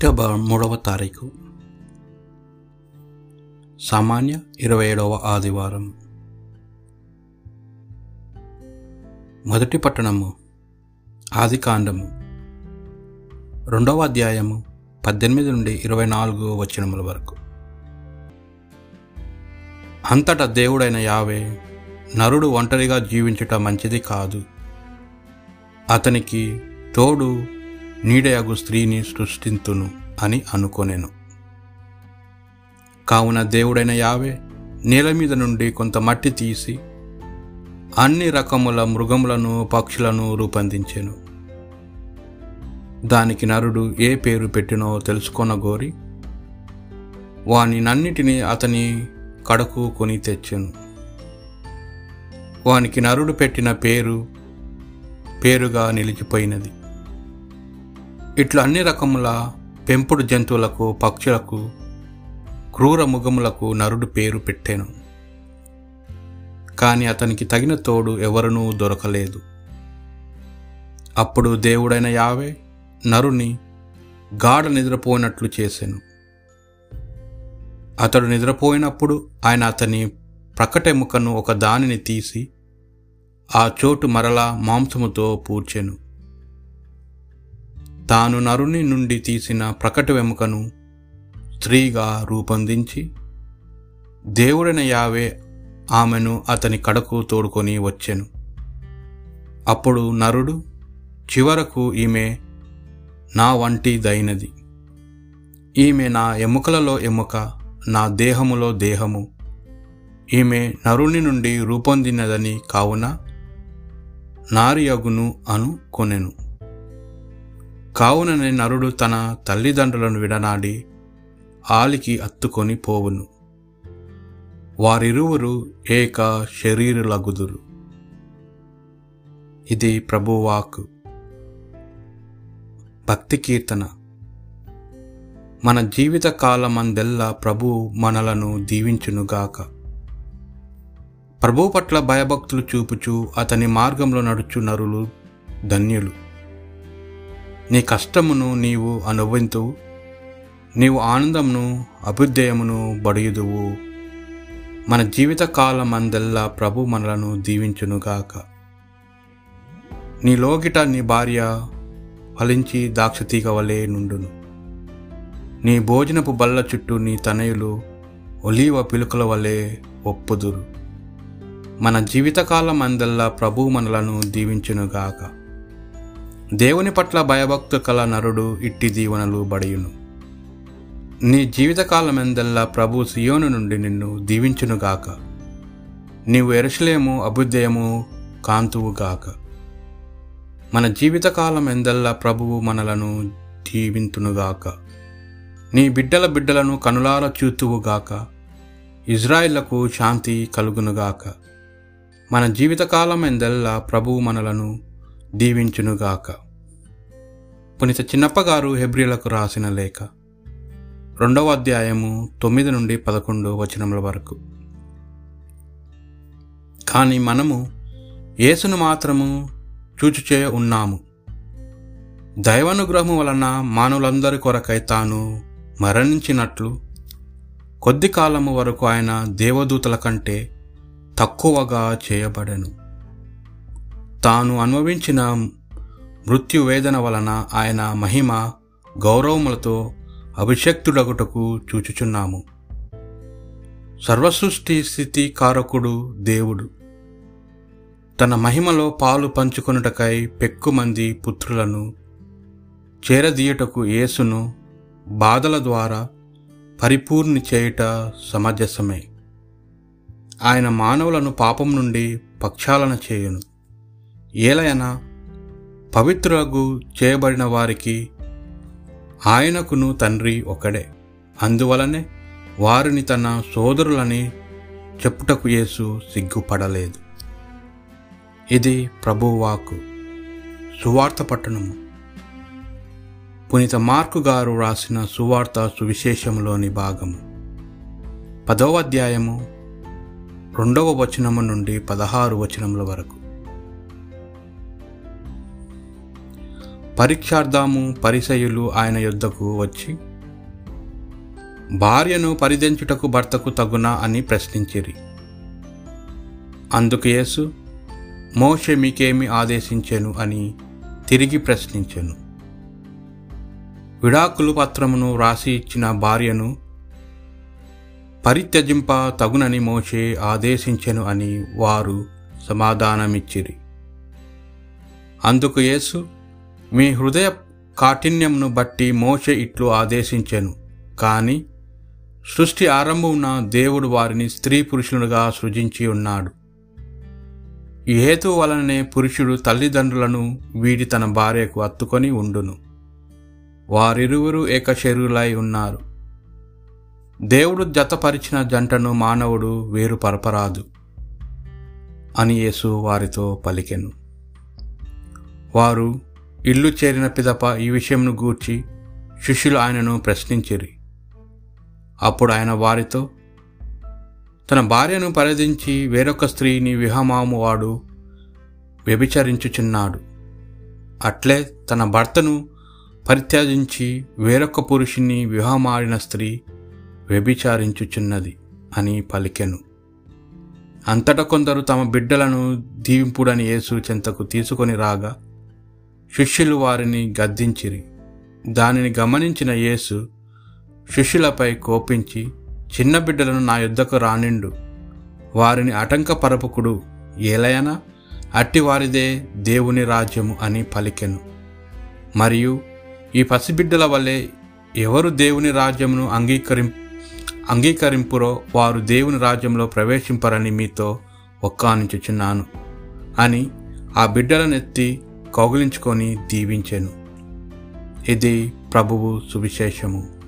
October మూడవ తారీఖు. సామాన్య ఇరవై ఏడవ ఆదివారం. మొదటి పట్టణము ఆదికాండము. రెండవ అధ్యాయము పద్దెనిమిది నుండి ఇరవై నాలుగు వచనముల వరకు. అంతటా దేవుడైన యావే నరుడు ఒంటరిగా జీవించుట మంచిది కాదు. అతనికి తోడు నీడయగు స్త్రీని సృష్టింతును అని అనుకొనెను. కావున దేవుడైన యావే నేల మీద నుండి కొంత మట్టి తీసి అన్ని రకముల మృగములను పక్షులను రూపొందించెను. దానికి నరుడు ఏ పేరు పెట్టినో తెలుసుకొనగోరి వాని నన్నిటినీ అతని కడకు కొని తెచ్చెను. వానికి నరుడు పెట్టిన పేరు పేరుగా నిలిచిపోయినది. ఇట్లా అన్ని రకముల పెంపుడు జంతువులకు పక్షులకు క్రూర ముఖములకు నరుడు పేరు పెట్టాను. కానీ అతనికి తగిన తోడు ఎవరునూ దొరకలేదు. అప్పుడు దేవుడైన యావే నరుని గాఢ నిద్రపోయినట్లు చేశాను అతడు నిద్రపోయినప్పుడు ఆయన అతని ప్రకటెముకను ఒక దానిని తీసి ఆ చోటు మరలా మాంసముతో పూడ్చెను. తాను నరుని నుండి తీసిన ప్రకట వెముకను స్త్రీగా రూపొందించి దేవుడైన యావే ఆమెను అతని కడకు తోడుకొని వచ్చెను. అప్పుడు నరుడు చివరకు ఈమె నా వంటిదైనది. ఈమె నా ఎముకలలో ఎముక నా దేహములో దేహము. ఈమె నరుని నుండి రూపొందినదని కావున నారియగును అను కొనెను. కావుననే నరుడు తన తల్లిదండ్రులను విడనాడి ఆలికి అత్తుకొని పోవును. వారిరువురు ఏక శరీరులగుదురు. ఇది ప్రభువాక్ భక్తి కీర్తన. మన జీవిత కాలమందెల్లా ప్రభు మనలను దీవించునుగాక ప్రభు పట్ల భయభక్తులు చూపుచు అతని మార్గంలో నడుచు నరులు ధన్యులు. నీ కష్టమును నీవు అనుభవింతువు. నీవు ఆనందమును అభ్యుదయమును బడియుదువు. మన జీవిత కాలమందెల్లా ప్రభు మనలను దీవించునుగాక. నీ లోకిట నీ భార్య ఫలించి దాక్షతీగ వలె నుండును. నీ భోజనపు బల్ల చుట్టూ నీ తనయులు ఒలీవ పిలుకల వలె ఒప్పుదురు. మన జీవితకాలం అందల్లా ప్రభు మనలను దీవించునుగాక. దేవుని పట్ల భయభక్తు కల నరుడు ఇట్టి దీవెనలు బడియును. నీ జీవితకాలమెందల్లా ప్రభు సియోను నుండి నిన్ను దీవించునుగాక నీవు ఎరసలేము అభ్యుదయము కాంతువుగాక మన జీవితకాలం ఎందల్లా ప్రభువు మనలను దీవింతునుగాక నీ బిడ్డల బిడ్డలను కనులార చూతువుగాక ఇజ్రాయిళ్ళకు శాంతి కలుగునుగాక మన జీవితకాలం ఎందల్లా ప్రభువు మనలను దీవించునుగాక. పునిత చిన్నప్పగారు హెబ్రిలకు రాసిన లేఖ. రెండవ అధ్యాయము తొమ్మిది నుండి పదకొండు వచనముల వరకు. కానీ మనము యేసును మాత్రము చూచుచే ఉన్నాము. దైవానుగ్రహము వలన మానవులందరి కొరకై తాను మరణించినట్లు కొద్ది కాలము వరకు ఆయన దేవదూతల కంటే తక్కువగా చేయబడను. తాను అనుభవించిన మృత్యు వేదన వలన ఆయన మహిమ గౌరవములతో అభిషక్తుడగుటకు చూచుచున్నాము. సర్వసృష్టి స్థితి కారకుడు దేవుడు. తన మహిమలో పాలు పంచుకొనుటకై పెక్కుమంది పుత్రులను చేరదీయుటకు యేసును బాధల ద్వారా పరిపూర్ణి చేయుట సమంజసమే ఆయన మానవులను పాపం నుండి పక్షాలన చేయును. ఏలయన పవిత్రులకు చేయబడిన వారికి ఆయనకును తండ్రి ఒకడే. అందువలనే వారిని తన సోదరులని చెప్పుటకు యేసు సిగ్గుపడలేదు. ఇది ప్రభువాకు సువార్త పట్టణము. పునీత మార్కు గారు రాసిన సువార్త సువిశేషంలోని భాగము. పదవ అధ్యాయము రెండవ వచనము నుండి పదహారు వచనముల వరకు. పరీక్షార్థము పరిసయులు ఆయన యుద్ధకు వచ్చి భార్యను పరిదించుటకు భర్తకు తగునా? అని ప్రశ్నించిరి. అందుకు యేసు మోషే మీకేమి ఆదేశించెను? అని తిరిగి ప్రశ్నించెను. విడాకులు పత్రమును వ్రాసి ఇచ్చిన భార్యను పరిత్యజింప తగునని మోషే ఆదేశించెను? అని వారు సమాధానమిచ్చిరి. అందుకు యేసు మీ హృదయ కాఠిన్యమును బట్టి మోషే ఇట్లు ఆదేశించెను. కానీ సృష్టి ఆరంభమున దేవుడు వారిని స్త్రీ పురుషులుగా సృజించి ఉన్నాడు. ఈ హేతు వలననే పురుషుడు తల్లిదండ్రులను వీడి తన భార్యకు అత్తుకొని ఉండును. వారిరువురు ఏకశరీరులై ఉన్నారు. దేవుడు జతపరిచిన జంటను మానవుడు వేరు పరపరాదు అని యేసు వారితో పలికెను. వారు ఇల్లు చేరిన పిదప ఈ విషయంను గూర్చి శిష్యులు ఆయనను ప్రశ్నించిరి. అప్పుడు ఆయన వారితో తన భార్యను పరిధించి వేరొక స్త్రీని విహమాము వాడు వ్యభిచరించుచున్నాడు. అట్లే తన భర్తను పరిత్యాజించి వేరొక పురుషుని వివాహమాడిన స్త్రీ వ్యభిచారించుచున్నది అని పలికెను. అంతట కొందరు తమ బిడ్డలను దీవింపుడని యేసు చెంతకు తీసుకొని రాగా శిష్యులు వారిని గద్దించిరి. దానిని గమనించిన యేసు శిష్యులపై కోపించి చిన్న బిడ్డలను నా యుద్ధకు రానిండు. వారిని ఆటంకపరపుకుడు ఏలయనా? అట్టి వారిదే దేవుని రాజ్యము అని పలికెను. మరియు ఈ పసిబిడ్డల వల్లే ఎవరు దేవుని రాజ్యమును అంగీకరిం అంగీకరింపురో వారు దేవుని రాజ్యంలో ప్రవేశింపరని మీతో ఒక్కానించుచున్నాను అని ఆ బిడ్డలనెత్తి కౌగిలించుకొని దీవించాను. ఇది ప్రభువు సువిశేషము.